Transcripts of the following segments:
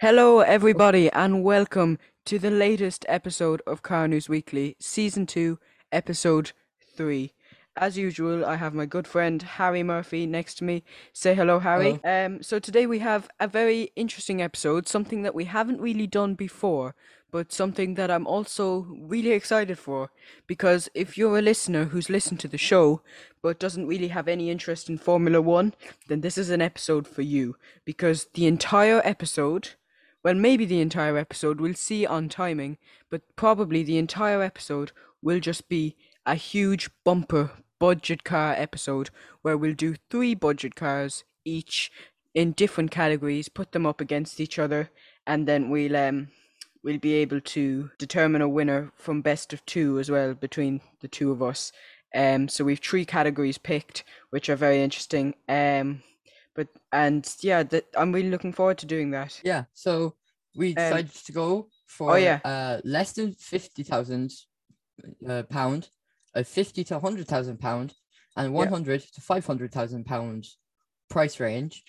Hello, everybody, and welcome to the latest episode of Car News Weekly, Season 2, Episode 3. As usual, I have my good friend Harry Murphy next to me. Say hello, Harry. Um, so today we have a very interesting episode, something that we haven't really done before, but something that I'm also really excited for. Because if you're a listener who's listened to the show but doesn't really have any interest in Formula One, then this is an episode for you. Because the entire episode well, maybe the entire episode, we'll see on timing, but probably the entire episode will just be a huge bumper budget car episode where we'll do three budget cars each in different categories, put them up against each other, and then we'll um we'll be able to determine a winner from best of two as well between the two of us. Um, so we've three categories picked, which are very interesting. Um, but and yeah, that I'm really looking forward to doing that. Yeah, so we Um, decided to go for oh, yeah. uh less than fifty thousand uh, pound, a fifty to hundred thousand pound, and one hundred to five hundred thousand pound price range.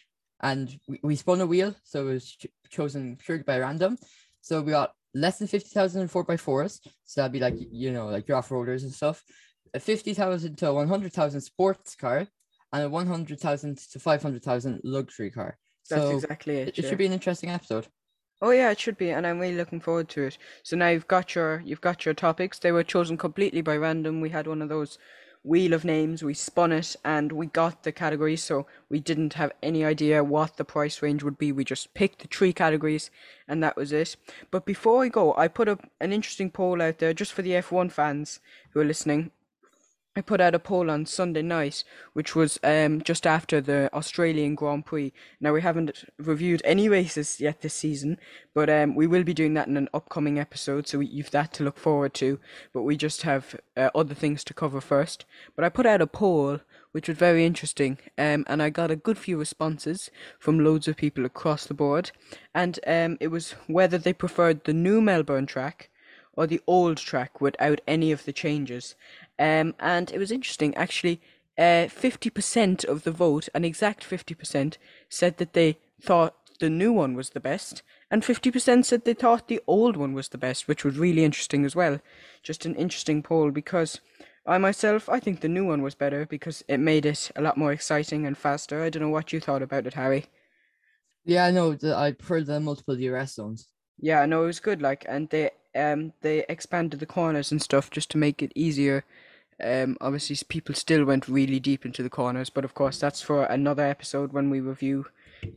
And we, we spun a wheel, so it was ch- chosen purely by random. So we got less than fifty thousand four by fours. So that'd be like you know like your off roaders and stuff. A fifty thousand to one hundred thousand sports car, and a one hundred thousand to five hundred thousand luxury car. That's so exactly it. it, it yeah. should be an interesting episode. Oh yeah, it should be, and I'm really looking forward to it. So now you've got your you've got your topics. They were chosen completely by random. We had one of those wheel of names. We spun it, and we got the categories. So we didn't have any idea what the price range would be. We just picked the three categories, and that was it. But before I go, I put up an interesting poll out there just for the F1 fans who are listening. I put out a poll on Sunday night, which was um just after the Australian Grand Prix. Now we haven't reviewed any races yet this season, but um we will be doing that in an upcoming episode, so you've that to look forward to. But we just have uh, other things to cover first. But I put out a poll, which was very interesting, um and I got a good few responses from loads of people across the board, and um it was whether they preferred the new Melbourne track or the old track without any of the changes. Um, and it was interesting actually. Uh, 50% of the vote, an exact 50%, said that they thought the new one was the best, and 50% said they thought the old one was the best, which was really interesting as well. Just an interesting poll because I myself, I think the new one was better because it made it a lot more exciting and faster. I don't know what you thought about it, Harry. Yeah, I know. I prefer the multiple DRS zones. Yeah, no, it was good. Like, and they um they expanded the corners and stuff just to make it easier. Um, obviously, people still went really deep into the corners, but of course, that's for another episode when we review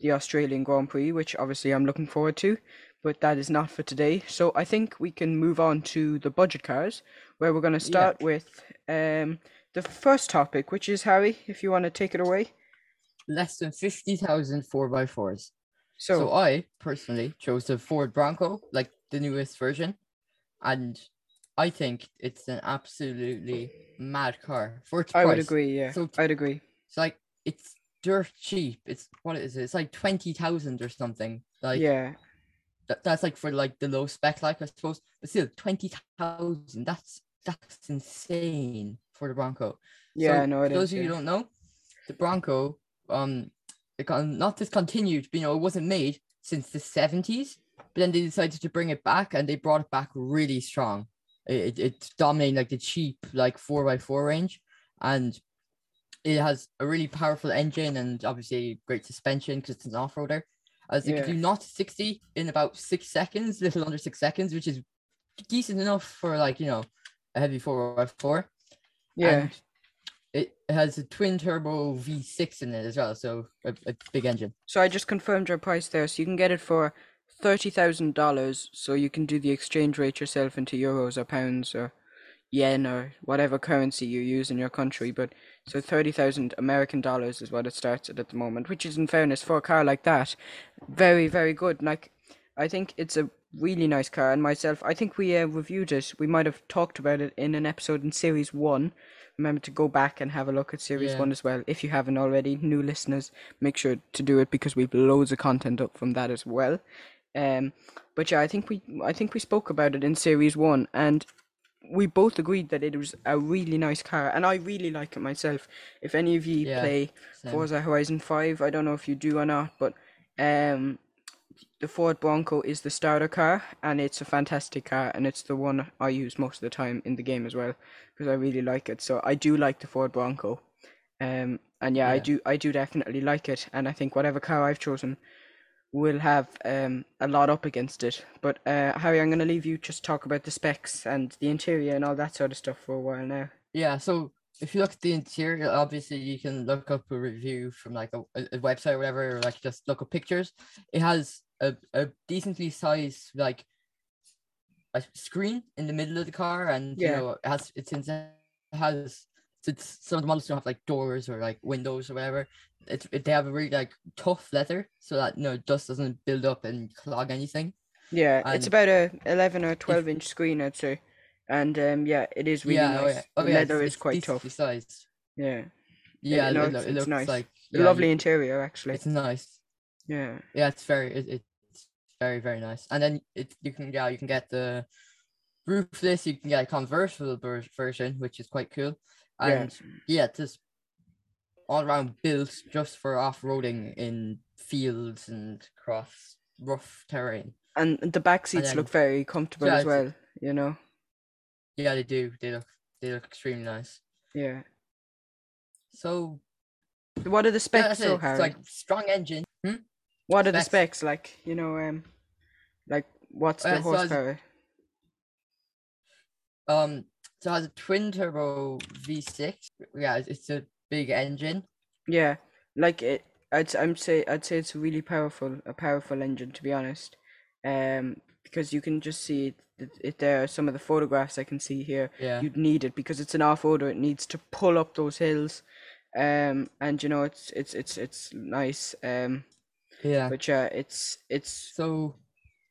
the Australian Grand Prix, which obviously I'm looking forward to. But that is not for today. So I think we can move on to the budget cars, where we're going to start with um the first topic, which is Harry. If you want to take it away. Less than 50,000 4x4s. So, So I personally chose the Ford Bronco, like the newest version. And I think it's an absolutely mad car for its I would agree. Yeah, So- I'd agree. It's like, it's dirt cheap. It's, what is it? It's like 20,000 or something. Like, yeah, that, that's like for like the low spec, like I suppose. But still, 20,000. That's, that's insane for the Bronco. yeah. So, no, for those is. of you who yeah. don't know, the Bronco, um, it got not discontinued, but you know, it wasn't made since the seventies. But then they decided to bring it back, and they brought it back really strong. It, it it's dominating like the cheap like four x four range, and it has a really powerful engine and obviously great suspension because it's an off roader. As it Yeah. can do not sixty in about six seconds, little under six seconds, which is decent enough for like you know a heavy four x four. Yeah. And it has a twin turbo V6 in it as well, so a, a big engine. So I just confirmed your price there. So you can get it for thirty thousand dollars. So you can do the exchange rate yourself into euros or pounds or yen or whatever currency you use in your country. But so thirty thousand American dollars is what it starts at at the moment, which is in fairness for a car like that, very very good. Like I think it's a really nice car. And myself, I think we uh, reviewed it. We might have talked about it in an episode in series one. Remember to go back and have a look at series Yeah. one as well. If you haven't already, new listeners, make sure to do it because we've loads of content up from that as well. Um, but yeah, I think we I think we spoke about it in series one, and we both agreed that it was a really nice car, and I really like it myself. If any of you Yeah, play Same. Forza Horizon Five, I don't know if you do or not, but um, the Ford Bronco is the starter car, and it's a fantastic car, and it's the one I use most of the time in the game as well because I really like it. So I do like the Ford Bronco, um, and yeah, I do I do definitely like it, and I think whatever car I've chosen will have um a lot up against it. But uh, Harry, I'm gonna leave you just talk about the specs and the interior and all that sort of stuff for a while now. Yeah, so if you look at the interior, obviously you can look up a review from like a, a website or whatever, or like just look up pictures. It has a, a decently sized like a screen in the middle of the car, and you know it has it's in, has it's some of the models don't have like doors or like windows or whatever. It's it, they have a really like tough leather so that you know dust doesn't build up and clog anything. Yeah, it's about a 11 or 12 inch screen, I'd say. And um, yeah, it is really yeah, oh nice. yeah, oh The yeah, leather it's, is quite tough. sized. Yeah, Yeah, no, it, it's- it it's looks nice. like a yeah, lovely interior actually. it's nice. Yeah, Yeah, it's very it, it's very very nice. And then it you can yeah you can get the roofless. You can get a convertible version, which is quite cool. Yeah. And yeah, it's just all around built just for off roading in fields and across rough terrain. and the back seats then- look very comfortable Yeah, as well. You know. Yeah, they do. They look they look extremely nice. Yeah. So What are the yeah, specs, that's it. though, It's Harry? like strong engine. Hmm? What are the specs. like? You know, um, like what's the Uh, so horsepower? Um, so it has a twin turbo V6. Yeah, it's- it's a big engine. Yeah, like it. I'd I'm say I'd say it's a really powerful, a powerful engine to be honest. Um, because you can just see it, it, it there. Some of the photographs I can see here. Yeah. You'd need it because it's an off-roader. It needs to pull up those hills. Um, and you know it's it's it's it's nice. Um, Yeah. but yeah, it's it's So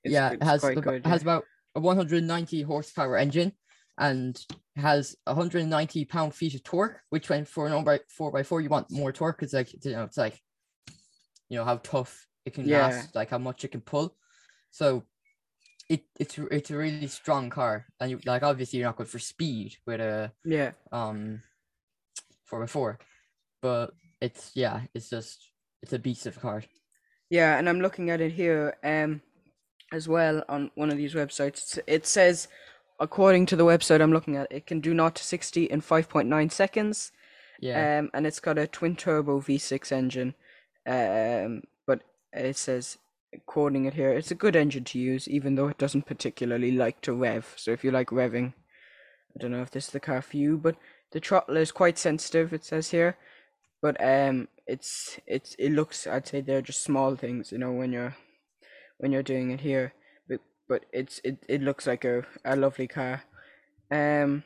it's, yeah, it's it has abo- good. has yeah. about a 190 horsepower engine and has 190 pound feet of torque. Which when for an by four by four, you want more torque because like you know it's like you know how tough it can Yeah. last, like how much it can pull. So it it's it's a really strong car, and you like obviously you're not good for speed with a Yeah, um four by four, but it's yeah, it's just it's a beast of a car. yeah, and I'm looking at it here. Um, as well on one of these websites. It says, according to the website I'm looking at, it can do 0 to 60 in 5.9 seconds. Yeah. Um, and it's got a twin turbo V6 engine. Um, but it says, quoting it here, it's a good engine to use, even though it doesn't particularly like to rev. So if you like revving, I don't know if this is the car for you, but the throttle is quite sensitive. It says here, but um, it's it's it looks. I'd say they're just small things, you know, when you're when you're doing it here. But it's it, it looks like a, a lovely car. Um,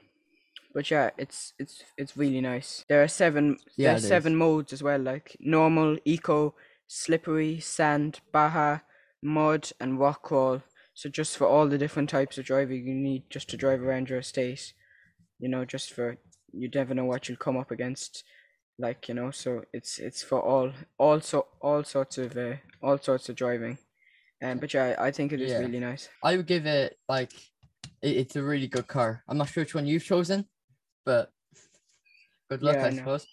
but yeah, it's it's it's really nice. There are seven Yeah, seven is. modes as well, like normal, eco, slippery, sand, baja, mud, and rock crawl. So just for all the different types of driving you need just to drive around your estate, you know, just for you never know what you'll come up against, like you know. So it's it's for all all so all sorts of uh, all sorts of driving. Um, but yeah, I think it is Yeah. really nice. I would give it like it, it's a really good car. I'm not sure which one you've chosen, but good luck, Yeah, I, suppose.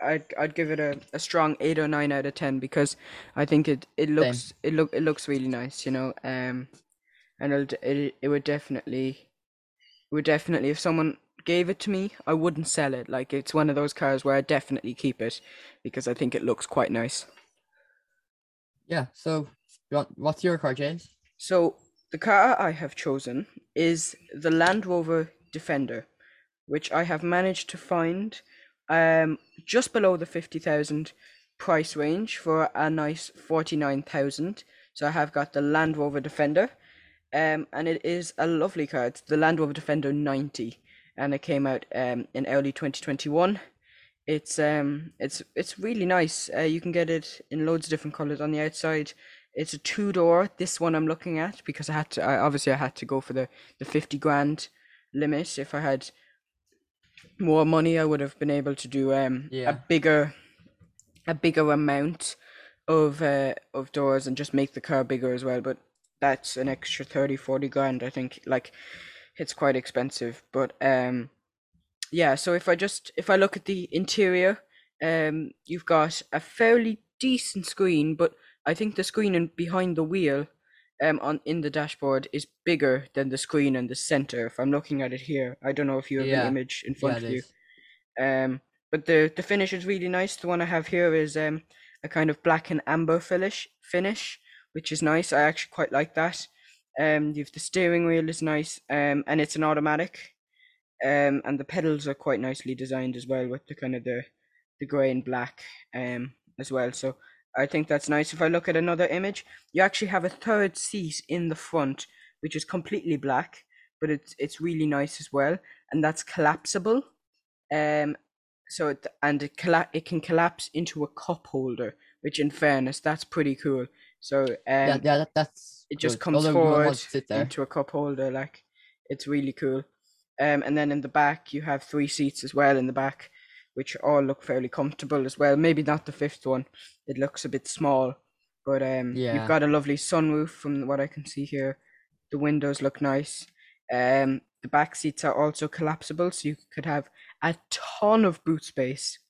I'd I'd give it a, a strong eight or nine out of ten because I think it it looks it look it looks really nice, you know. Um, and it'll, it it would definitely, it would definitely if someone gave it to me, I wouldn't sell it. Like it's one of those cars where I definitely keep it because I think it looks quite nice. Yeah. So, what's your car, James? So the car I have chosen is the Land Rover Defender, which I have managed to find um just below the 50,000 price range for a nice 49,000. So I have got the Land Rover Defender. Um and it is a lovely car. It's the Land Rover Defender 90 and it came out um in early 2021. It's um it's it's really nice. Uh, you can get it in loads of different colors on the outside. It's a two door. This one I'm looking at because I had to. I, obviously, I had to go for the the fifty grand limit. If I had more money, I would have been able to do um Yeah. a bigger a bigger amount of uh of doors and just make the car bigger as well. But that's an extra 30, 40 grand. I think like it's quite expensive. But um yeah. So if I just if I look at the interior, um, you've got a fairly decent screen, but I think the screen in behind the wheel um on in the dashboard is bigger than the screen in the center. If I'm looking at it here, I don't know if you have Yeah. an image in front it of you. is. Um, but the the finish is really nice. The one I have here is um a kind of black and amber finish finish, which is nice. I actually quite like that. Um, you've the steering wheel is nice. Um, and it's an automatic. Um, and the pedals are quite nicely designed as well with the kind of the the grey and black um as well. So I think that's nice. If I look at another image, you actually have a third seat in the front, which is completely black, but it's it's really nice as well, and that's collapsible. Um, so it, and it colla- it can collapse into a cup holder, which in fairness, that's pretty cool. So um, yeah, yeah, that, that's it just good. comes Although forward to into a cup holder, like it's really cool. Um, and then in the back you have three seats as well in the back, which all look fairly comfortable as well. Maybe not the fifth one; it looks a bit small, but um, Yeah. you've got a lovely sunroof from what I can see here. The windows look nice. Um, the back seats are also collapsible, so you could have a ton of boot space.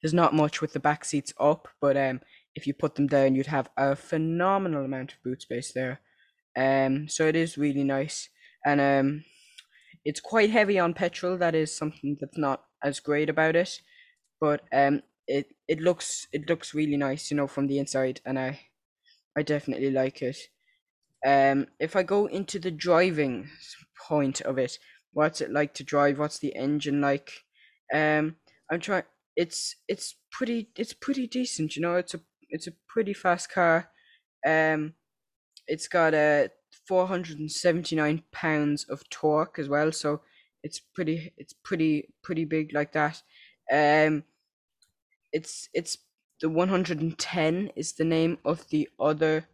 There's not much with the back seats up, but um, if you put them down, you'd have a phenomenal amount of boot space there. Um, so it is really nice, and um, it's quite heavy on petrol. That is something that's not as great about it, but um, it it looks it looks really nice, you know, from the inside, and I I definitely like it. Um, if I go into the driving point of it, what's it like to drive? What's the engine like? Um, I'm trying. It's it's pretty it's pretty decent, you know. It's a it's a pretty fast car. Um, it's got a 479 pounds of torque as well, so it's pretty it's pretty pretty big like that. Um, it's it's the 110 is the name of the other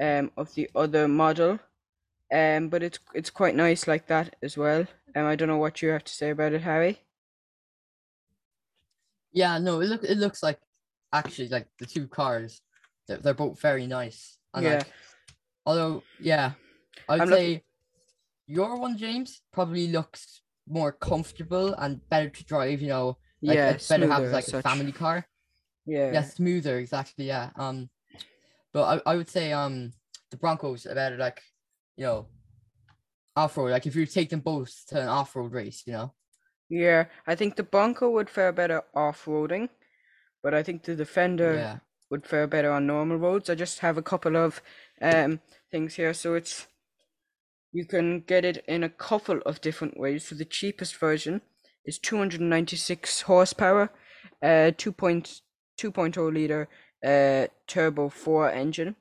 um of the other model. Um, but it's it's quite nice like that as well. Um, I don't know what you have to say about it, Harry. Yeah, no, it look it looks like actually like the two cars. They're, they're both very nice. And Yeah. like although yeah, I'd I'm say your one, James, probably looks more comfortable and better to drive, you know. Like yeah, it's better to have like a family car. Yeah. Yeah, smoother, exactly, yeah. Um but I, I would say um the Broncos are better like, you know, off road. Like if you take them both to an off road race, you know. Yeah, I think the Bronco would fare better off-roading, but I think the Defender Yeah. would fare better on normal roads. I just have a couple of um things here, so it's you can get it in a couple of different ways. So the cheapest version is 296 horsepower, uh 2.2.0 liter uh turbo 4 engine.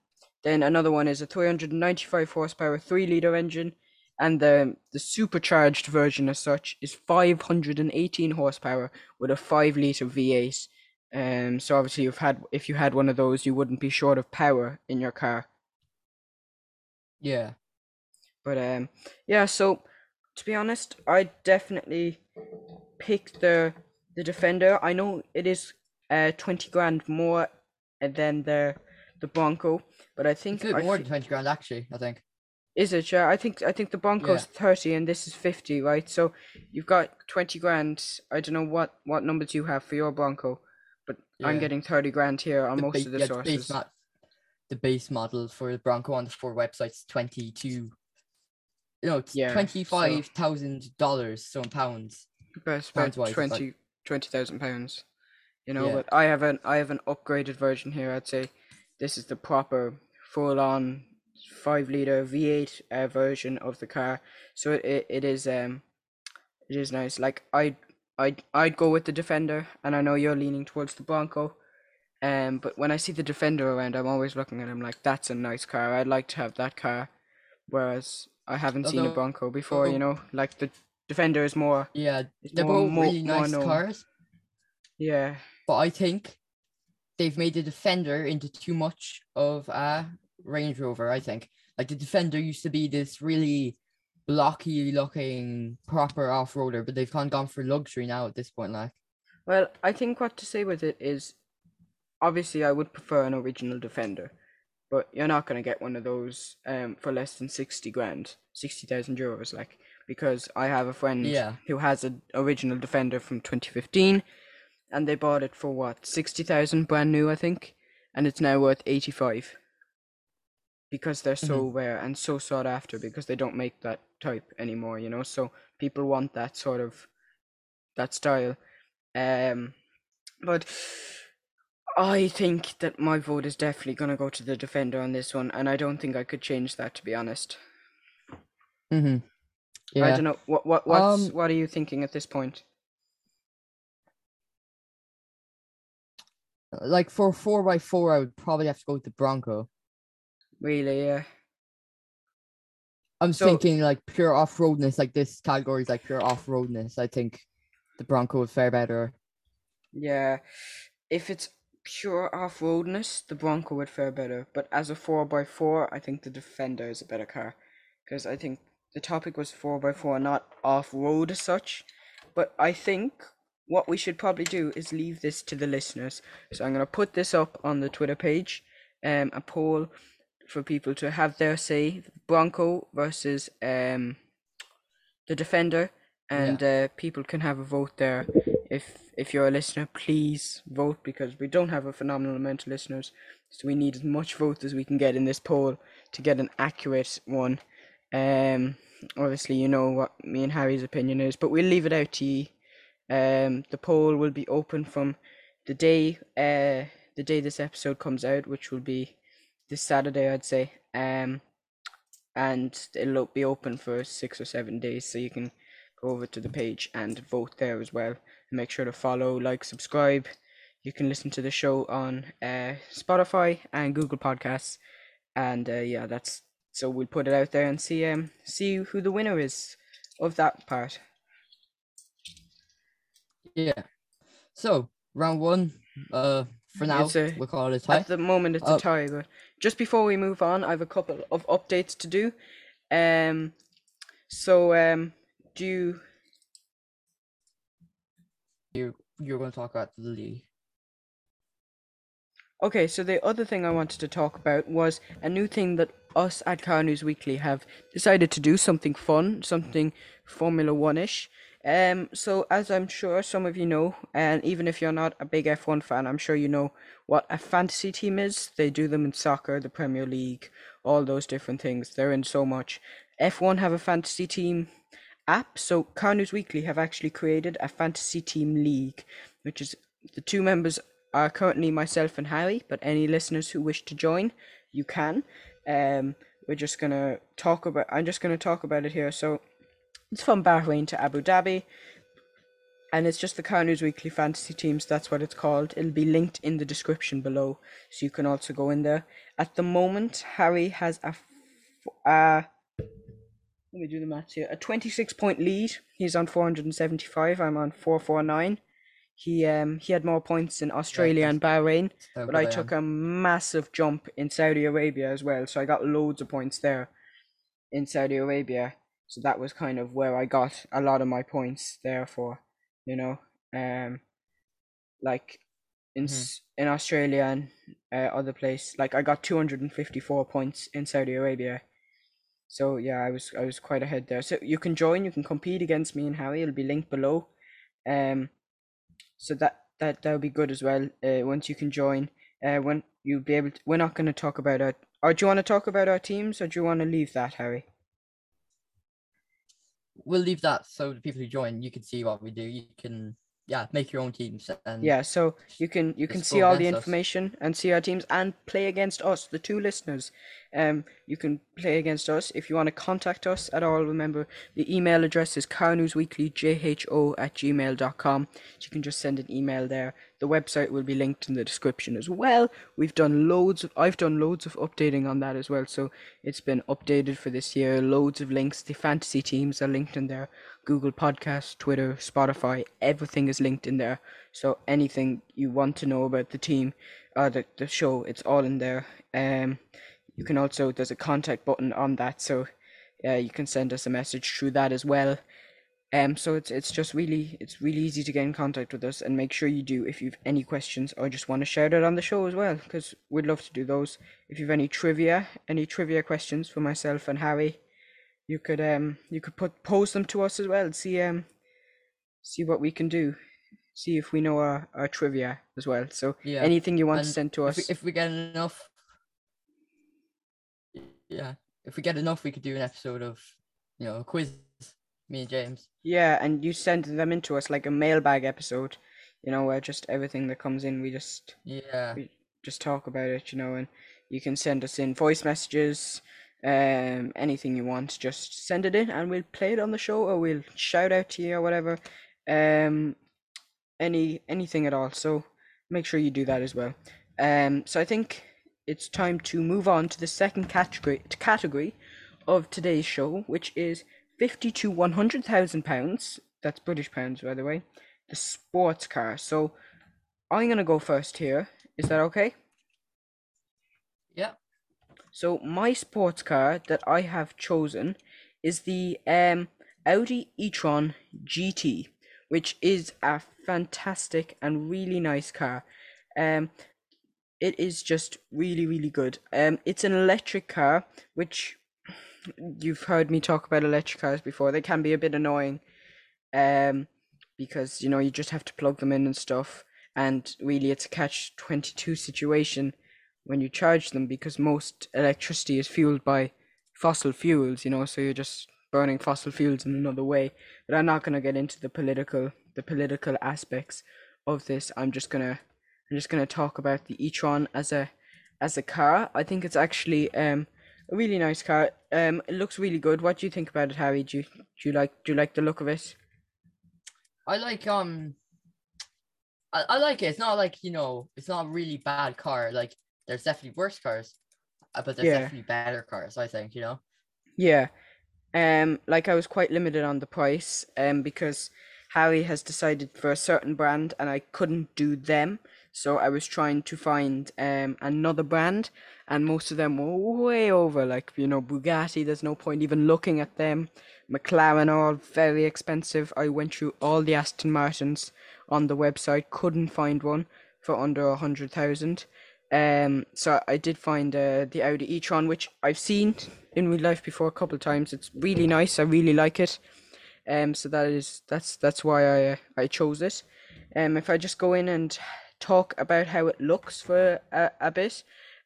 Then another one is a 395 horsepower 3 liter engine and the the supercharged version as such is 518 horsepower with a 5 liter V8. Um so obviously you've had if you had one of those you wouldn't be short of power in your car. Yeah. But um, yeah. So to be honest, I definitely pick the the defender. I know it is uh twenty grand more than the the Bronco, but I think It's a bit I more thi- than twenty grand actually, I think. is it? Yeah, I think I think the Bronco's thirty and this is fifty, right? So you've got twenty grand. I don't know what what numbers you have for your Bronco, but I'm getting thirty grand here on The most ba- of the yeah, the base sources. the base model for the Bronco on the four websites twenty two. No, it's Yeah, so- twenty five thousand dollars, so in pounds. About Pounds-wise, it's like- 20,000 pounds. You know, Yeah. but I have an I have an upgraded version here. I'd say this is the proper full on five liter V8 uh, version of the car. So it, it, it is um it is nice. Like I I I'd go with the Defender, and I know you're leaning towards the Bronco. Um, but when I see the Defender around, I'm always looking at him like that's a nice car. I'd like to have that car. Whereas I haven't seen a Although- Bronco before. You know, like the Defender is more Yeah, they're more- both more- really more nice known. cars, yeah. but I think they've made the Defender into too much of a Range Rover. I think like the Defender used to be this really blocky looking proper off roader, but they've kind of gone for luxury now at this point. Like, Well, I think what to say with it is obviously I would prefer an original Defender, but you're not going to get one of those um for less than 60 grand, 60,000 euros like because I have a friend Yeah. who has an original Defender from 2015 and they bought it for what 60,000 brand new I think and it's now worth 85. because they're so rare and so sought after because they don't make that type anymore, you know. So people want that sort of that style. Um, but I think that my vote is definitely gonna go to the defender on this one, and I don't think I could change that to be honest. Mm-hmm. I don't know what what what's Um, what are you thinking at this point? Like for four by four, I would probably have to go with the Bronco. Really, yeah. I'm So- thinking like pure off roadness, like this category is like pure off roadness. I think the Bronco would fare better. Yeah, if it's pure off-roadness, the Bronco would fare better. But as a 4x4, I think the Defender is a better car, because I think the topic was 4x4, not off-road as such. But I think what we should probably do is leave this to the listeners. So I'm gonna put this up on the Twitter page, um, a poll for people to have their say, Bronco versus um, the Defender, and uh, people can have a vote there. If if you're a listener, please vote because we don't have a phenomenal amount of listeners, so we need as much vote as we can get in this poll to get an accurate one. Um, obviously you know what me and Harry's opinion is, but we'll leave it out to you. Um, the poll will be open from the day uh the day this episode comes out, which will be this Saturday, I'd say. Um, and it'll be open for six or seven days, so you can go over to the page and vote there as well. Make sure to follow, like, subscribe. You can listen to the show on uh, Spotify and Google Podcasts, and uh, yeah, that's so we'll put it out there and see um see who the winner is of that part. Yeah. So round one, uh, for now a- we'll call it a tie. At the moment, it's Uh, a tie, but just before we move on, I have a couple of updates to do. Um, so um, do you You you're going to talk about the league. Okay, so the other thing I wanted to talk about was a new thing that us at Car News Weekly have decided to do something fun, something Formula One ish. Um, so as I'm sure some of you know, and even if you're not a big F1 fan, I'm sure you know what a fantasy team is. They do them in soccer, the Premier League, all those different things. They're in so much. F1 have a fantasy team app. So Car News Weekly have actually created a fantasy team league, which is the two members are currently myself and Harry, but any listeners who wish to join, you can. Um, we're just gonna talk about. I'm just gonna talk about it here. So it's from Bahrain to Abu Dhabi, and it's just the Car News Weekly fantasy teams. That's what it's called. It'll be linked in the description below, so you can also go in there. At the moment, Harry has a. f- Uh, let me do the maths here. A 26 point lead. He's on 475. I'm on 449. He um he had more points in Australia and Bahrain, but I took a massive jump in Saudi Arabia as well. So I got loads of points there in Saudi Arabia. So that was kind of where I got a lot of my points there for, you know. Um like in s in Australia and uh, other place, like I got 254 points in Saudi Arabia. So yeah, I was I was quite ahead there. So you can join, you can compete against me and Harry. It'll be linked below. Um, so that that that'll be good as well. Uh, once you can join, uh, when you'll be able to. We're not going to talk about our. Or do you want to talk about our teams, or do you want to leave that, Harry? We'll leave that so the people who join, you can see what we do. You can yeah make your own teams and Yeah, so you can you can see all the against us. information and see our teams and play against us, the two listeners. Um, you can play against us if you want to contact us at all. Remember, the email address is carnewsweeklyjho at gmail.com. So you can just send an email there. The website will be linked in the description as well. We've done loads of I've done loads of updating on that as well. So it's been updated for this year. Loads of links. The fantasy teams are linked in there. Google Podcasts, Twitter, Spotify, everything is linked in there. So anything you want to know about the team, uh, the the show, it's all in there. Um, you can also there's a contact button on that, so yeah, you can send us a message through that as well. Um, so it's it's just really it's really easy to get in contact with us, and make sure you do if you've any questions or just want to shout it on the show as well, because we'd love to do those. If you've any trivia, any trivia questions for myself and Harry, you could um you could put pose them to us as well. See um see what we can do. See if we know our, our trivia as well. So Yeah, anything you want to send to if us. we, if we get enough Yeah. if we get enough, we could do an episode of, you know, a quiz. Me and James. Yeah, and you send them into us like a mailbag episode, you know, where just everything that comes in, we just Yeah. we just talk about it, you know, and you can send us in voice messages, um, anything you want, just send it in and we'll play it on the show or we'll shout out to you or whatever. Um, any anything at all. So make sure you do that as well. Um, so I think it's time to move on to the second category category of today's show, which is fifty to one hundred thousand pounds. That's British pounds, by the way. The sports car. So I'm gonna go first here. Is that okay? Yeah. So my sports car that I have chosen is the um, Audi e-tron GT, which is a fantastic and really nice car. Um, it is just really really good. Um, it's an electric car, which you've heard me talk about electric cars before. They can be a bit annoying, um, because you know you just have to plug them in and stuff. And really, it's a catch twenty two situation when you charge them because most electricity is fueled by fossil fuels. You know, so you're just burning fossil fuels in another way. But I'm not gonna get into the political the political aspects of this. I'm just gonna I'm just gonna talk about the e-tron as a as a car. I think it's actually um a really nice car. Um, it looks really good. What do you think about it, Harry? Do you do you like do you like the look of it? I like um I, I like it. It's not like, you know, it's not a really bad car. Like there's definitely worse cars, uh, but there's Yeah. definitely better cars, I think, you know. Yeah. Um, like I was quite limited on the price, um, because Harry has decided for a certain brand and I couldn't do them. So I was trying to find um another brand and most of them were way over. Like, you know, Bugatti, there's no point even looking at them. McLaren are all very expensive. I went through all the Aston Martins on the website, couldn't find one for under a hundred thousand. Um, so I did find uh, the Audi e-tron, which I've seen in real life before a couple of times. It's really nice. I really like it. Um, so that is that's that's why I uh, I chose it. Um, if I just go in and talk about how it looks for a, a bit,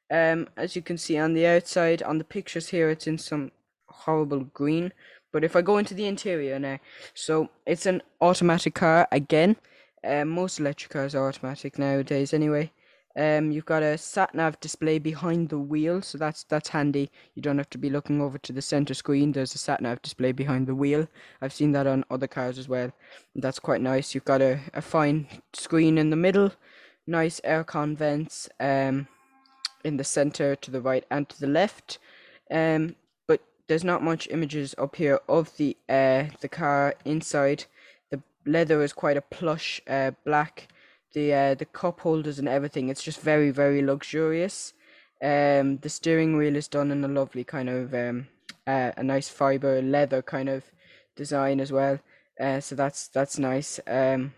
um, as you can see on the outside on the pictures here, it's in some horrible green. But if I go into the interior now, so it's an automatic car again. Um, most electric cars are automatic nowadays, anyway. Um, you've got a sat nav display behind the wheel, so that's that's handy. You don't have to be looking over to the center screen. There's a sat nav display behind the wheel. I've seen that on other cars as well. That's quite nice. You've got a, a fine screen in the middle, nice aircon vents um in the center to the right and to the left. Um, but there's not much images up here of the uh the car inside. The leather is quite a plush uh black the uh, the cup holders and everything. It's just very very luxurious. Um, the steering wheel is done in a lovely kind of um, uh, a nice fiber leather kind of design as well. Uh, so that's that's nice. Um,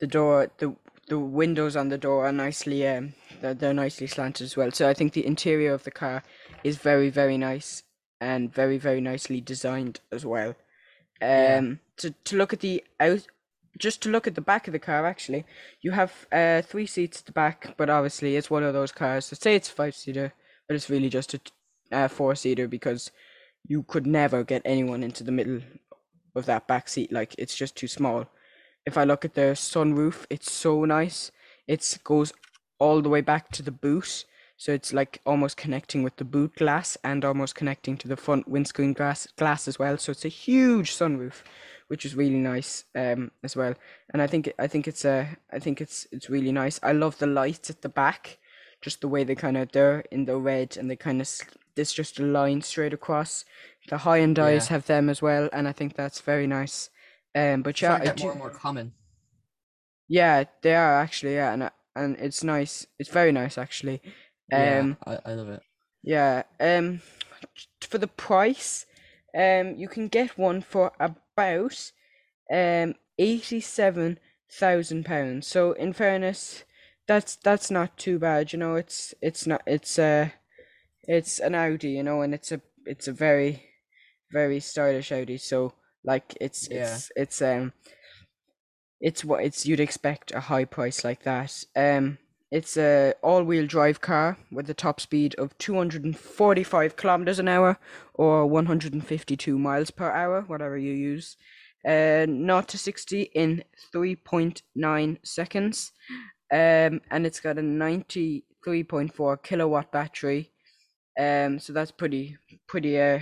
the door the the windows on the door are nicely um they're, they're nicely slanted as well. So I think the interior of the car is very very nice and very very nicely designed as well. Yeah. Um, to to look at the out just to look at the back of the car actually you have uh three seats at the back but obviously it's one of those cars so say it's five seater but it's really just a uh, four seater because you could never get anyone into the middle of that back seat. Like it's just too small. If i look at the sunroof it's so nice. It goes all the way back to the boot. So it's like almost connecting with the boot glass and almost connecting to the front windscreen glass glass as well. So it's a huge sunroof which is really nice um as well and i think i think it's uh, i think it's it's really nice i love the lights at the back just the way they kind of they're in the red and they kind of there's just a line straight across the high end eyes Yeah. have them as well and i think that's very nice um but yeah I do, more and more common. yeah they are actually yeah and and it's nice it's very nice actually um yeah, I, I love it. yeah, um, for the price, um, you can get one for about um eighty-seven thousand pounds. So in fairness, that's that's not too bad. You know, it's it's not it's uh it's an Audi, you know, and it's a it's a very very stylish Audi. So like it's Yeah. it's it's um it's what it's you'd expect a high price like that. Um, it's a all-wheel drive car with a top speed of 245 kilometers an hour or 152 miles per hour, whatever you use. Uh, 0 to 60 in 3.9 seconds. Um, and it's got a 93.4 kilowatt battery. Um, so that's pretty, pretty, uh,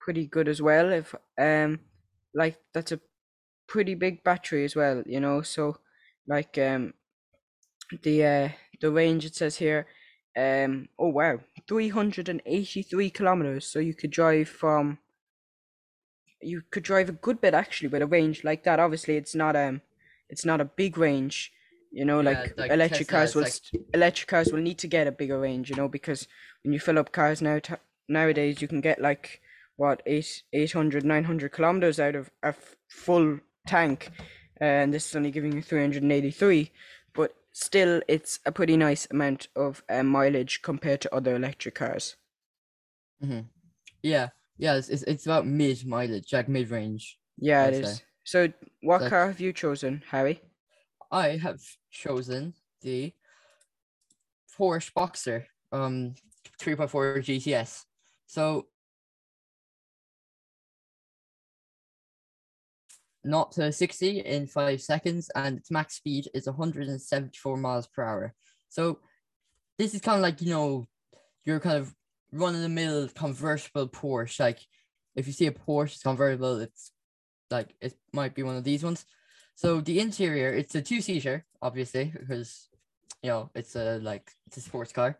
pretty good as well. If um, like that's a pretty big battery as well, you know. So, like um, the uh the range it says here, um, oh wow, three hundred and eighty-three kilometers. So you could drive from. You could drive a good bit actually with a range like that. Obviously, it's not um, it's not a big range. You know, Yeah, like, like electric Tesla, cars will like- electric cars will need to get a bigger range. You know, because when you fill up cars now nowadays, you can get like what eight 800 900 kilometers out of a f- full tank and this is only giving you 383 but still it's a pretty nice amount of uh, mileage compared to other electric cars hmm Yeah, yeah, it's, it's, it's about mid mileage, like mid range. yeah it I'd is say. so what like- car have you chosen harry I have chosen the Porsche Boxster, um, 3.4 GTS. So, not to 60 in five seconds, and its max speed is 174 miles per hour. So, this is kind of like, you know, your kind of run of the mill convertible Porsche. Like, if you see a Porsche convertible, it's like, it might be one of these ones. So the interior, it's a two seater, obviously, because you know it's a like it's a sports car.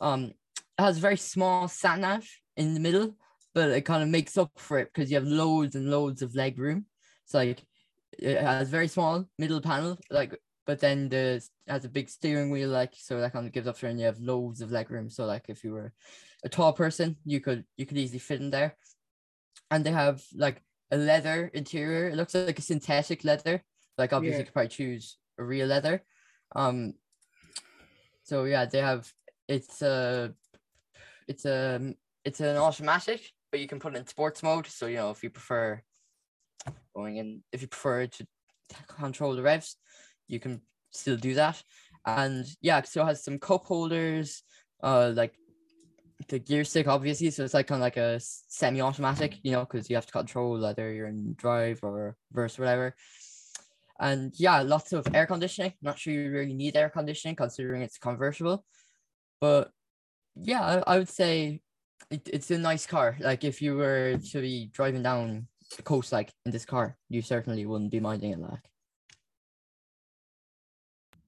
Um, it has a very small sat nav in the middle, but it kind of makes up for it because you have loads and loads of leg room. It's like it has very small middle panel, like but then the has a big steering wheel, like so that kind of gives it, and you have loads of leg room. So like if you were a tall person, you could you could easily fit in there. And they have like a leather interior. It looks like a synthetic leather. Like obviously Yeah. you could probably choose a real leather. Um so yeah, they have it's a it's a it's an automatic, but you can put it in sports mode. So you know if you prefer going in. If you prefer to control the revs, you can still do that. And yeah, it has some cup holders, uh like the gear stick obviously. So it's like kind of like a semi-automatic you know because you have to control whether you're in drive or reverse or whatever. And yeah lots of air conditioning. Not sure you really need air conditioning considering it's convertible. But yeah i, I would say it, it's a nice car. Like if you were to be driving down the coast like in this car you certainly wouldn't be minding it like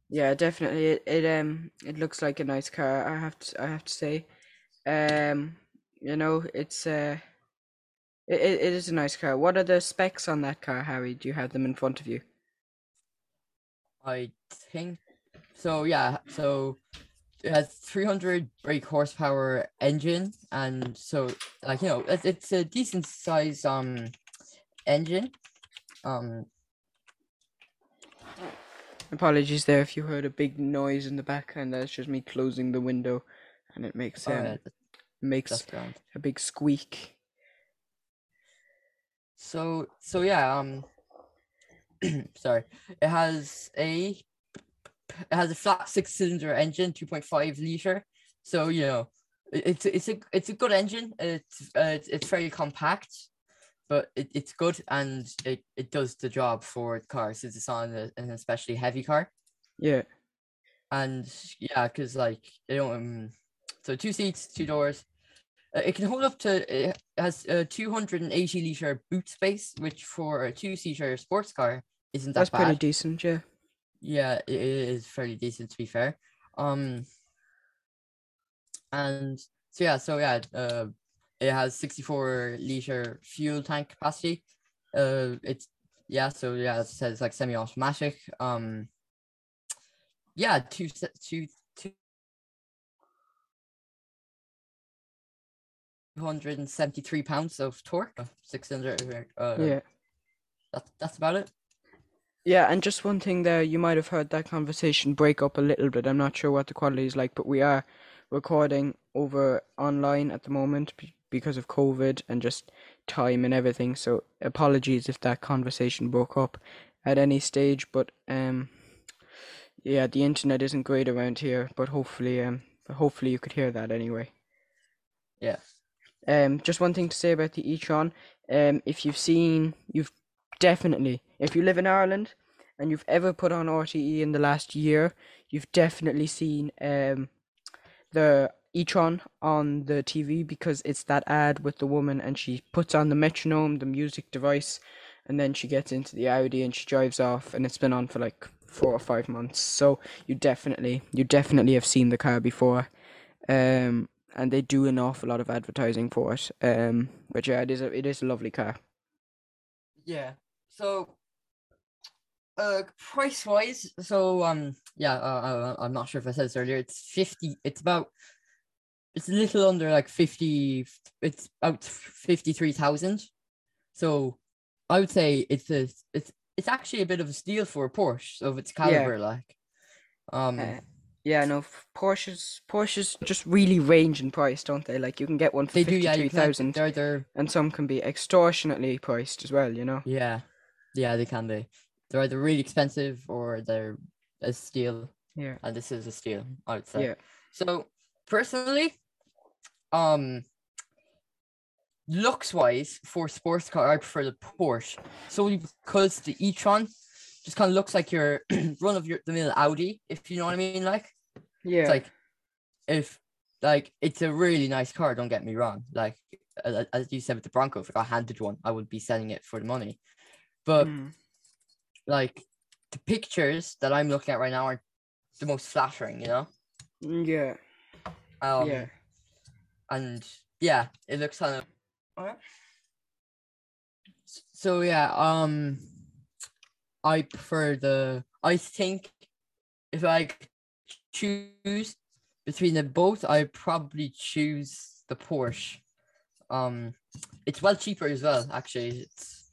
yeah definitely it, it um it looks like a nice car i have to i have to say um you know it's uh it, it it is a nice car what are the specs on that car harry do you have them in front of you I think so. Yeah. So it has 300 brake horsepower engine, and so like you know it's, it's a decent size um engine. Um. Apologies there if you heard a big noise in the background. That's just me closing the window, and it makes oh, um, that- makes a big squeak. So so yeah. Um. sorry. It has a it has a flat six cylinder engine, 2.5 liter. So you know, it's it's a it's a good engine. It's uh, it's, it's very compact, but it, it's good and it, it does the job for cars since it's on a, an especially heavy car. Yeah, And yeah, because like you know, um, so two seats, two doors. Uh, it can hold up to it has a 280 liter boot space, which for a two seater sports car isn't that that's bad. pretty decent. Yeah, Yeah, it is fairly decent to be fair. Um, and so yeah, so yeah, uh, it has 64 liter fuel tank capacity. Uh, it's yeah, so yeah, it says like semi-automatic. Um, yeah, two se- two two. 273 pounds of torque, uh, 600. Uh, yeah, that, that's about it. yeah. And just one thing there, you might have heard that conversation break up a little bit. I'm not sure what the quality is like, but we are recording over online at the moment because of COVID and just time and everything. So apologies if that conversation broke up at any stage, but um. Yeah, the internet isn't great around here, but hopefully, um, hopefully you could hear that anyway. Yeah. Um, just one thing to say about the e-tron. Um, if you've seen, you've definitely, if you live in Ireland and you've ever put on RTE in the last year, you've definitely seen um the e-tron on the TV because it's that ad with the woman and she puts on the metronome, the music device, and then she gets into the Audi and she drives off and it's been on for like four or five months. So you definitely you definitely have seen the car before. Um and they do an awful lot of advertising for it. Um but yeah, it is a it is a lovely car. Yeah. So, uh, price wise, so um, yeah, uh, I'm not sure if I said this earlier. It's fifty. It's about. It's a little under like fifty. It's about fifty three thousand. So, I would say it's a it's it's actually a bit of a steal for a Porsche of its caliber. Like, um, Uh, yeah, no, Porsches Porsches just really range in price, don't they? Like you can get one for they do. Yeah, fifty-three you can. thousand, They're they're and some can be extortionately priced as well. You know. yeah, yeah. They can be. They're either really expensive or they're a steal. Yeah. and this is a steal, I would say. Yeah. So personally, um, looks wise for sports car, I prefer the Porsche solely because the e-tron just kind of looks like your run of your the mill Audi, if you know what I mean. Like Yeah. it's like if like it's a really nice car. Don't get me wrong. Like as you said with the Bronco, if I got handed one, I would be selling it for the money. But Mm. like the pictures that I'm looking at right now are the most flattering, you know. Mm, Yeah. Um, yeah. And yeah, it looks kind of. So yeah, um, I prefer the. I think if I choose between the both, I probably choose the Porsche. Um, it's well cheaper as well. Actually, it's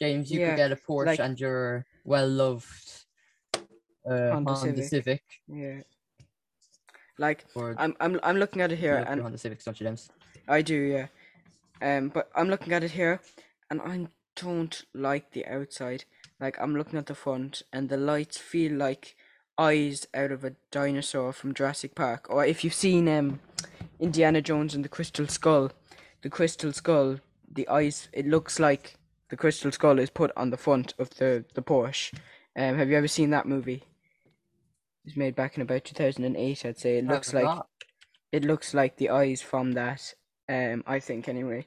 James. You Yeah, could get a Porsche like- and your well loved uh, Honda Honda, Civic. Civic. Yeah. Like or I'm I'm I'm looking at it here and Honda Civics, don't you, James? I do, yeah. Um, but I'm looking at it here, and I don't like the outside. Like I'm looking at the front, and the lights feel like eyes out of a dinosaur from Jurassic Park. Or if you've seen um, Indiana Jones and the Crystal Skull, the Crystal Skull, the eyes, it looks like the Crystal Skull is put on the front of the the Porsche. Um, have you ever seen that movie? Was made back in about two thousand and eight. I'd say. It looks like not. it looks like the eyes from that um i think anyway.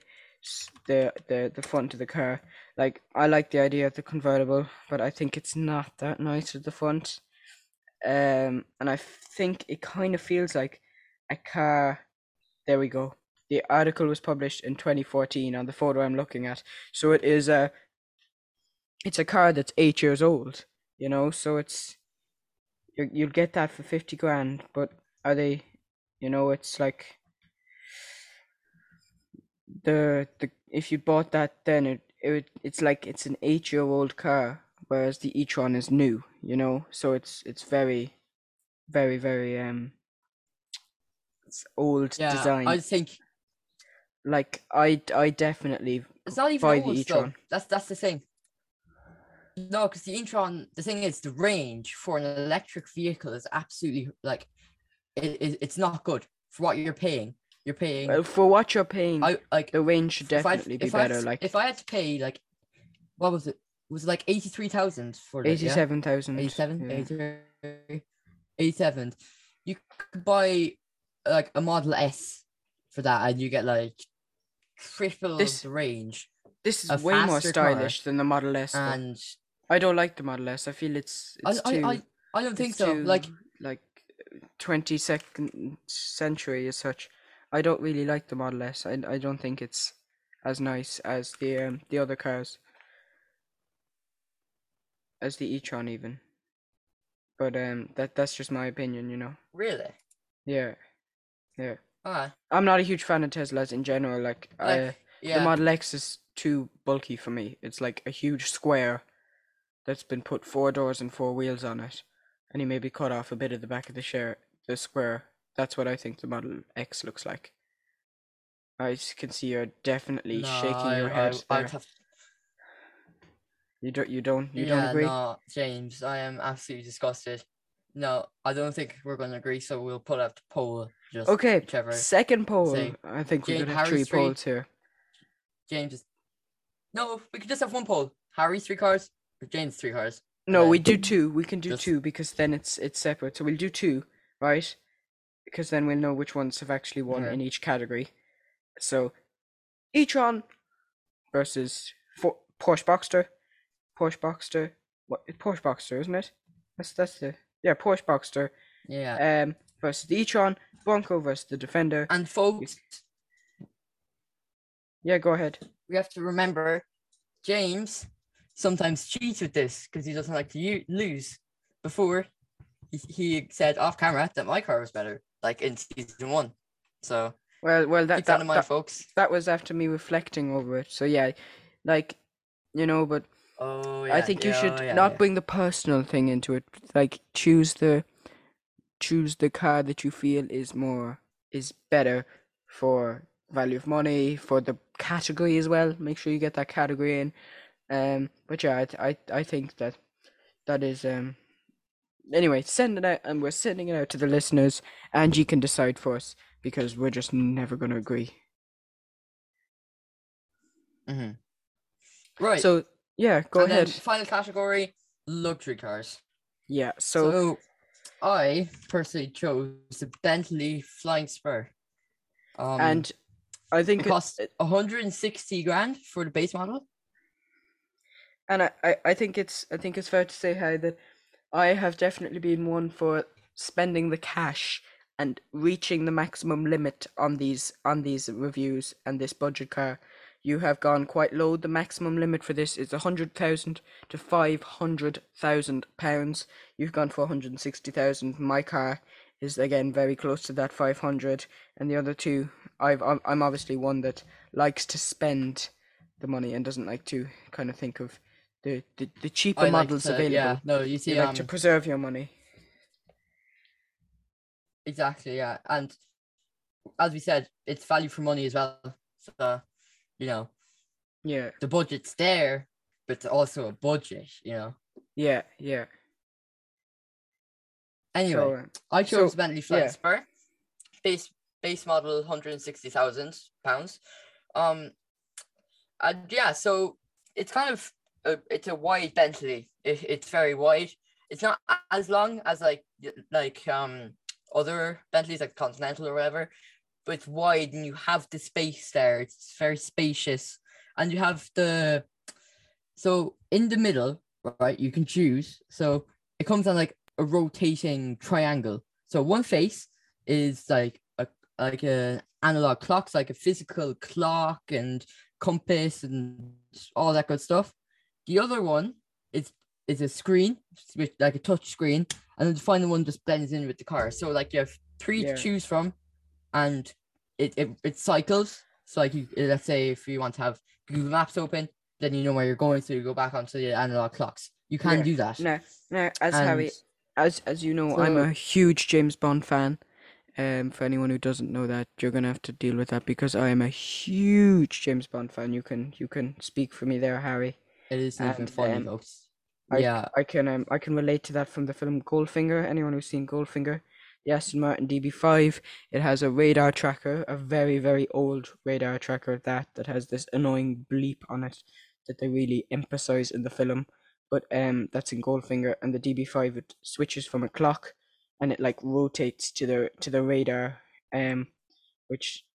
The the the front of the car. Like i like the idea of the convertible but i think it's not that nice at the front. Um and i think it kind of feels like a car. There we go. The article was published in 2014 on the photo i'm looking at. So it is a it's a car that's eight years old you know? So it's you you'll get that for 50 grand but are they you know, it's like the the if you bought that then it it it's like it's an eight year old car, whereas the e-tron is new, you know. So it's it's very, very very um. It's old Yeah, design. I think Like I I definitely it's not even buy the old though. e-tron. That's that's the thing. No, because the e-tron, the thing is, the range for an electric vehicle is absolutely like, it, it it's not good for what you're paying. You're paying. well, for what you're paying, I like the range should if I definitely be better. to- Like if I had to pay like, what was it? Was it like eighty three thousand for yeah? eighty-seven thousand. 87, yeah. 83, 87. You could buy like a Model S for that, and you get like triple This- the range. This is way more stylish than the Model S. though. And I don't like the Model S. I feel it's I, it's I, too. I, I don't think so. too, Like, like twenty second century as such. I don't really like the Model S. I I don't think it's as nice as the um the other cars. As the e-tron even. But um that that's just my opinion, you know. really? Yeah. Yeah. Ah, I'm not a huge fan of Teslas in general. Like, I like, yeah. the Model X is too bulky for me. It's like a huge square that's been put four doors and four wheels on it, and you maybe cut off a bit of the back of the share the square. That's what I think the Model X looks like. I can see you're definitely no, shaking I, your head I, there. I'd have, You don't. You don't. You yeah, don't agree. no, James, I am absolutely disgusted. no, I don't think we're going to agree. So we'll put up the poll. Just Okay, whichever. second poll. say I think we're gonna have Harry three three. polls here. James is. No, we could just have one poll. Harry's three cars or James three cars. No, we do two. We can do just- two because then it's it's separate. So we'll do two, right? Because then we'll know which ones have actually won Okay. in each category. So, e-tron versus for, Porsche Boxster, Porsche Boxster. What Porsche Boxster, isn't it? That's that's the yeah Porsche Boxster. Yeah. Um, versus the e-tron, Bronco versus the Defender. and folks, Yeah, go ahead. we have to remember James sometimes cheats with this because he doesn't like to u- lose. Before he, he said off camera that my car was better, like in season one. So Well, well, that that, that, in mind, that, folks. that was after me reflecting over it. So yeah, like, you know, but Oh I think you should yeah, not yeah. bring the personal thing into it. Like choose the choose the car that you feel is more is better for value of money for the category as well. Make sure you get that category in. Um, but yeah, I I, I think that that is um. Anyway, send it out, and we're sending it out to the listeners, and you can decide for us because we're just never going to agree. Mhm. Right. So yeah, go and ahead. final category: luxury cars. Yeah. So, So, I personally chose the Bentley Flying Spur. Um, and I think it- cost 160 grand for the base model. And I, I, I think it's I think it's fair to say how that I have definitely been one for spending the cash and reaching the maximum limit on these on these reviews and this budget car. You have gone quite low. The maximum limit for this is a hundred thousand to five hundred thousand pounds. You've gone for hundred and sixty thousand. My car is again very close to that five hundred, and the other two, I've I'm obviously one that likes to spend the money and doesn't like to kind of think of the the, the cheaper I like models to- available. Yeah, no, you You like um, to preserve your money. exactly, yeah, and as we said, it's value for money as well. So, you know, Yeah, the budget's there, but it's also a budget. You know. yeah, yeah. Anyway, So, I chose so, Bentley Flying yeah. Spur, base base model, hundred and sixty thousand pounds. Um, and yeah, so it's kind of a, it's a wide Bentley. It, it's very wide. It's not as long as like like um other Bentleys like Continental or whatever, but it's wide and you have the space there. It's very spacious, and you have the so in the middle, right? You can choose. So it comes on like a rotating triangle. So one face is like a like a analog clock, so like a physical clock and compass and all that good stuff. The other one is is a screen, with like a touch screen, and then the final one just blends in with the car. So like you have three Yeah. to choose from, and it, it it cycles. So like you let's say if you want to have Google Maps open, then you know where you're going, so you go back onto the analog clocks. You can Yeah. do that. No, now, as Harry, as as you know, I'm a huge James Bond fan. Um, for anyone who doesn't know that, you're gonna have to deal with that because I am a huge James Bond fan. You can you can speak for me there, Harry. It is even And, funny, um, folks. I, yeah, I can um I can relate to that from the film Goldfinger. Anyone who's seen Goldfinger, the Aston Martin DB5, it has a radar tracker, a very very old radar tracker that that has this annoying bleep on it that they really emphasize in the film. But um, that's in Goldfinger, and the DB5 it switches from a clock, and it like rotates to the to the radar, um, which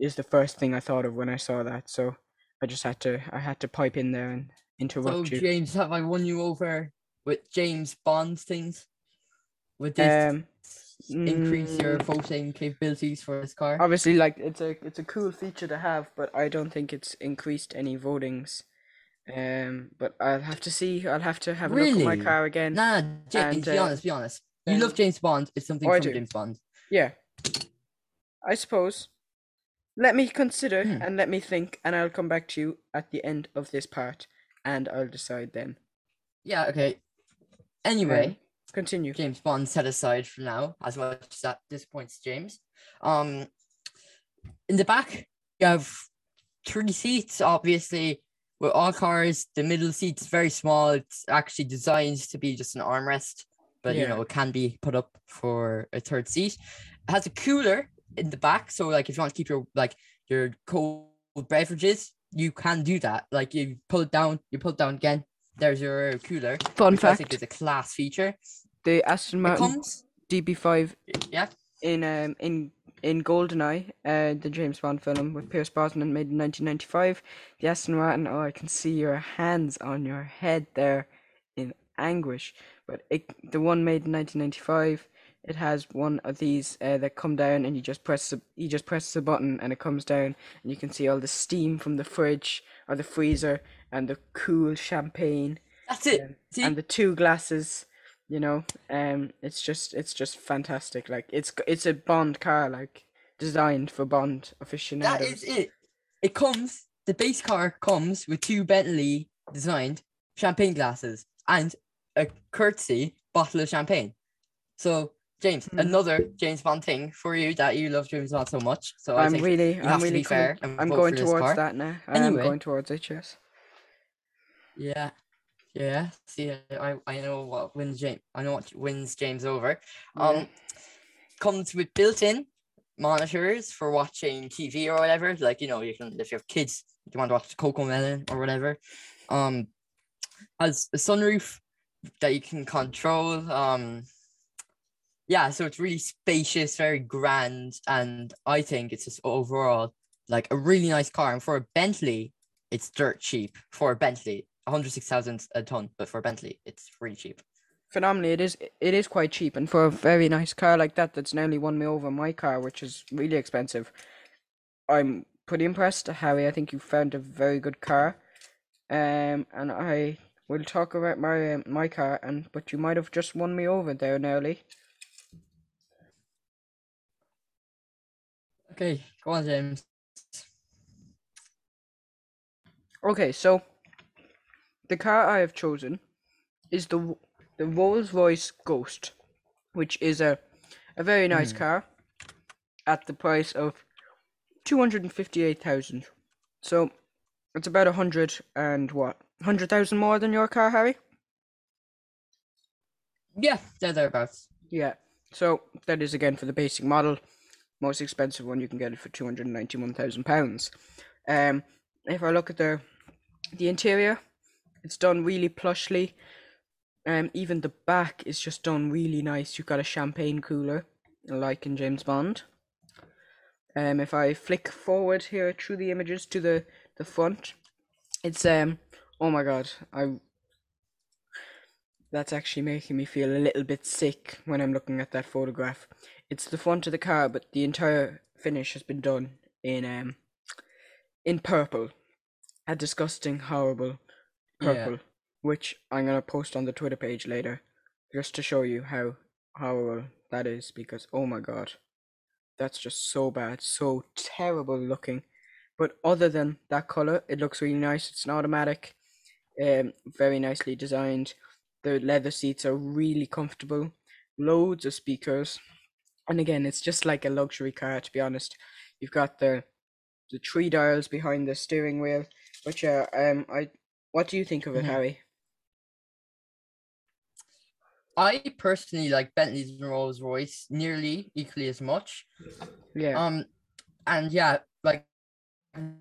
is the first thing I thought of when I saw that. So I just had to I had to pipe in there and so you. James, have I won you over with James Bond things? Would this Um, increase your mm, voting capabilities for this car? obviously like it's a it's a cool feature to have but i don't think it's increased any votings um but i'll have to see i'll have to have a look at my car again Nah, nah, James, and, be uh, honest, be honest. You love James Bond. It's something Oh, from do. James Bond. yeah i suppose let me consider Hmm. and let me think and i'll come back to you at the end of this part and i'll decide then Yeah, okay. Anyway, Um, continue James Bond set aside for now, as much as that disappoints James. Um, in the back, you have three seats, obviously. With all cars, the middle seat's very small. It's actually designed to be just an armrest. but you know it can be put up for a third seat. It has a cooler in the back, so like if you want to keep your like your cold beverages, you can do that. Like you pull it down, you pull it down again. There's your cooler. Fun which I think fact: is a class feature. the Aston Martin comes, DB5 yeah, in um in in Goldeneye, uh, the James Bond film with Pierce Brosnan made in 1995. The Aston Martin. Oh, I can see your hands on your head there in anguish. But it, the one made in 1995, it has one of these uh, that come down, and you just press the you just press the button, and it comes down, and you can see all the steam from the fridge or the freezer, and the cool champagne that's it. um, See, and the two glasses you know um it's just it's just fantastic like it's it's a bond car like designed for bond aficionados is it. It comes. The base car comes with two Bentley designed champagne glasses and a courtesy bottle of champagne. So, James, Hmm. another James Bond thing for you that you love James Bond so much. So I i'm really i'm really fair i'm going towards that now i am Anyway. going towards it yes Yeah, yeah. See, I I know what wins James. I know what wins James over. Um, Yeah. comes with built-in monitors for watching TV or whatever. Like you know, you can if you have kids, you want to watch CoComelon or whatever. Um, has a sunroof that you can control. Um, yeah, so it's really spacious, very grand, and I think it's just overall like a really nice car. And for a Bentley, it's dirt cheap. For a Bentley, one hundred six thousand a ton, but for a Bentley, it's really cheap. phenomenally it is it is quite cheap and for a very nice car like that that's nearly won me over my car which is really expensive i'm pretty impressed harry i think you found a very good car um and i will talk about my my car and but you might have just won me over there nearly Okay, go on, James. okay so the car i have chosen is the the rolls royce ghost which is a a very nice Hmm. car at the price of 258,000. So it's about a hundred and what? Hundred thousand more than your car, Harry? Yeah, they're thereabouts. Yeah. So that is again for the basic model. Most expensive one you can get it for two hundred and ninety one thousand pounds. Um if I look at the the interior, it's done really plushly. Um even the back is just done really nice. You've got a champagne cooler, like in James Bond. Um, if I flick forward here through the images to the the front, it's um oh my god, I that's actually making me feel a little bit sick when I'm looking at that photograph. It's the front of the car, but the entire finish has been done in um in purple, a disgusting, horrible Yeah. purple, which I'm gonna post on the Twitter page later, just to show you how horrible that is. Because oh my god, that's just so bad, so terrible looking. But other than that color, it looks really nice. It's an automatic, um, very nicely designed. The leather seats are really comfortable. Loads of speakers, and again, it's just like a luxury car. To be honest, you've got the the three dials behind the steering wheel. Which uh, um, I what do you think of it, Mhm. Harry? I personally like Bentleys and Rolls Royce nearly equally as much. Yeah, Um, and yeah, like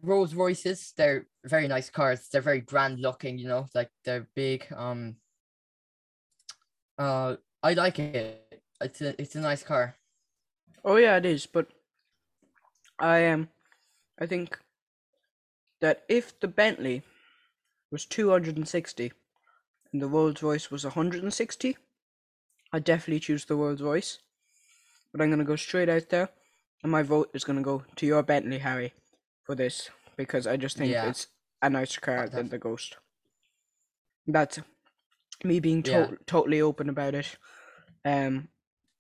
Rolls Royces, they're very nice cars. They're very grand looking, you know, like they're big. Um, uh, I like it. It's a it's a nice car. Oh yeah, it is, but I am. I think that if the Bentley was two hundred and sixty, and the Rolls Royce was hundred and sixty, I'd definitely choose the Rolls Royce. But I'm gonna go straight out there, and my vote is gonna go to your Bentley, Harry, for this because I just think Yeah. it's a nicer car than the Ghost. That's me being to- Yeah. totally open about it. Um,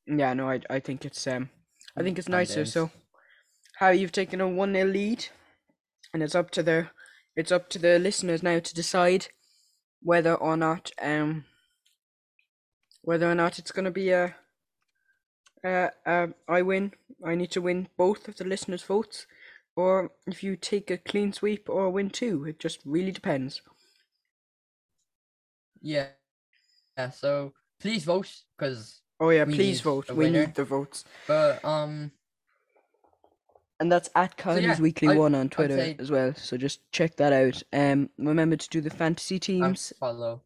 yeah, no, I I think it's um, I think it's nicer. So, Harry, you've taken a one 0 lead, and it's up to the it's up to the listeners now to decide whether or not um whether or not it's gonna be a uh, uh, I win. I need to win both of the listeners' votes, or if you take a clean sweep or win two. It just really depends. Yeah. Yeah. So please vote because Oh yeah, We please vote. We winner. need the votes. but um And that's at Car News yeah, Weekly I- One on Twitter say- as well. So just check that out. Um, remember to do the fantasy teams follow.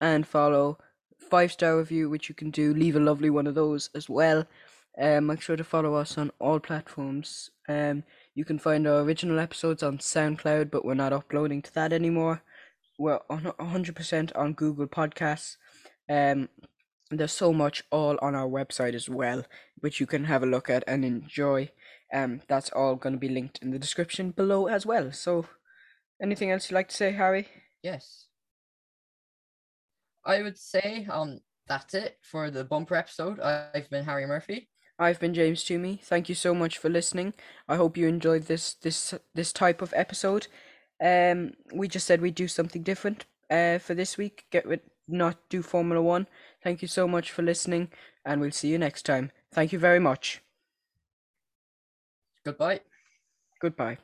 and follow five star review, which you can do. Leave a lovely one of those as well. Um, make sure to follow us on all platforms. Um, you can find our original episodes on SoundCloud, but we're not uploading to that anymore. We're on hundred percent on Google Podcasts. Um, there's so much all on our website as well, which you can have a look at and enjoy. Um, that's all going to be linked in the description below as well. So, anything else you'd like to say, Harry? Yes. I would say um that's it for the bumper episode. I've been Harry Murphy. I've been James Toomey. Thank you so much for listening. I hope you enjoyed this this this type of episode. Um, we just said we'd do something different. Uh, for this week, get rid not do Formula One. Thank you so much for listening, and we'll see you next time. Thank you very much. Goodbye. Goodbye.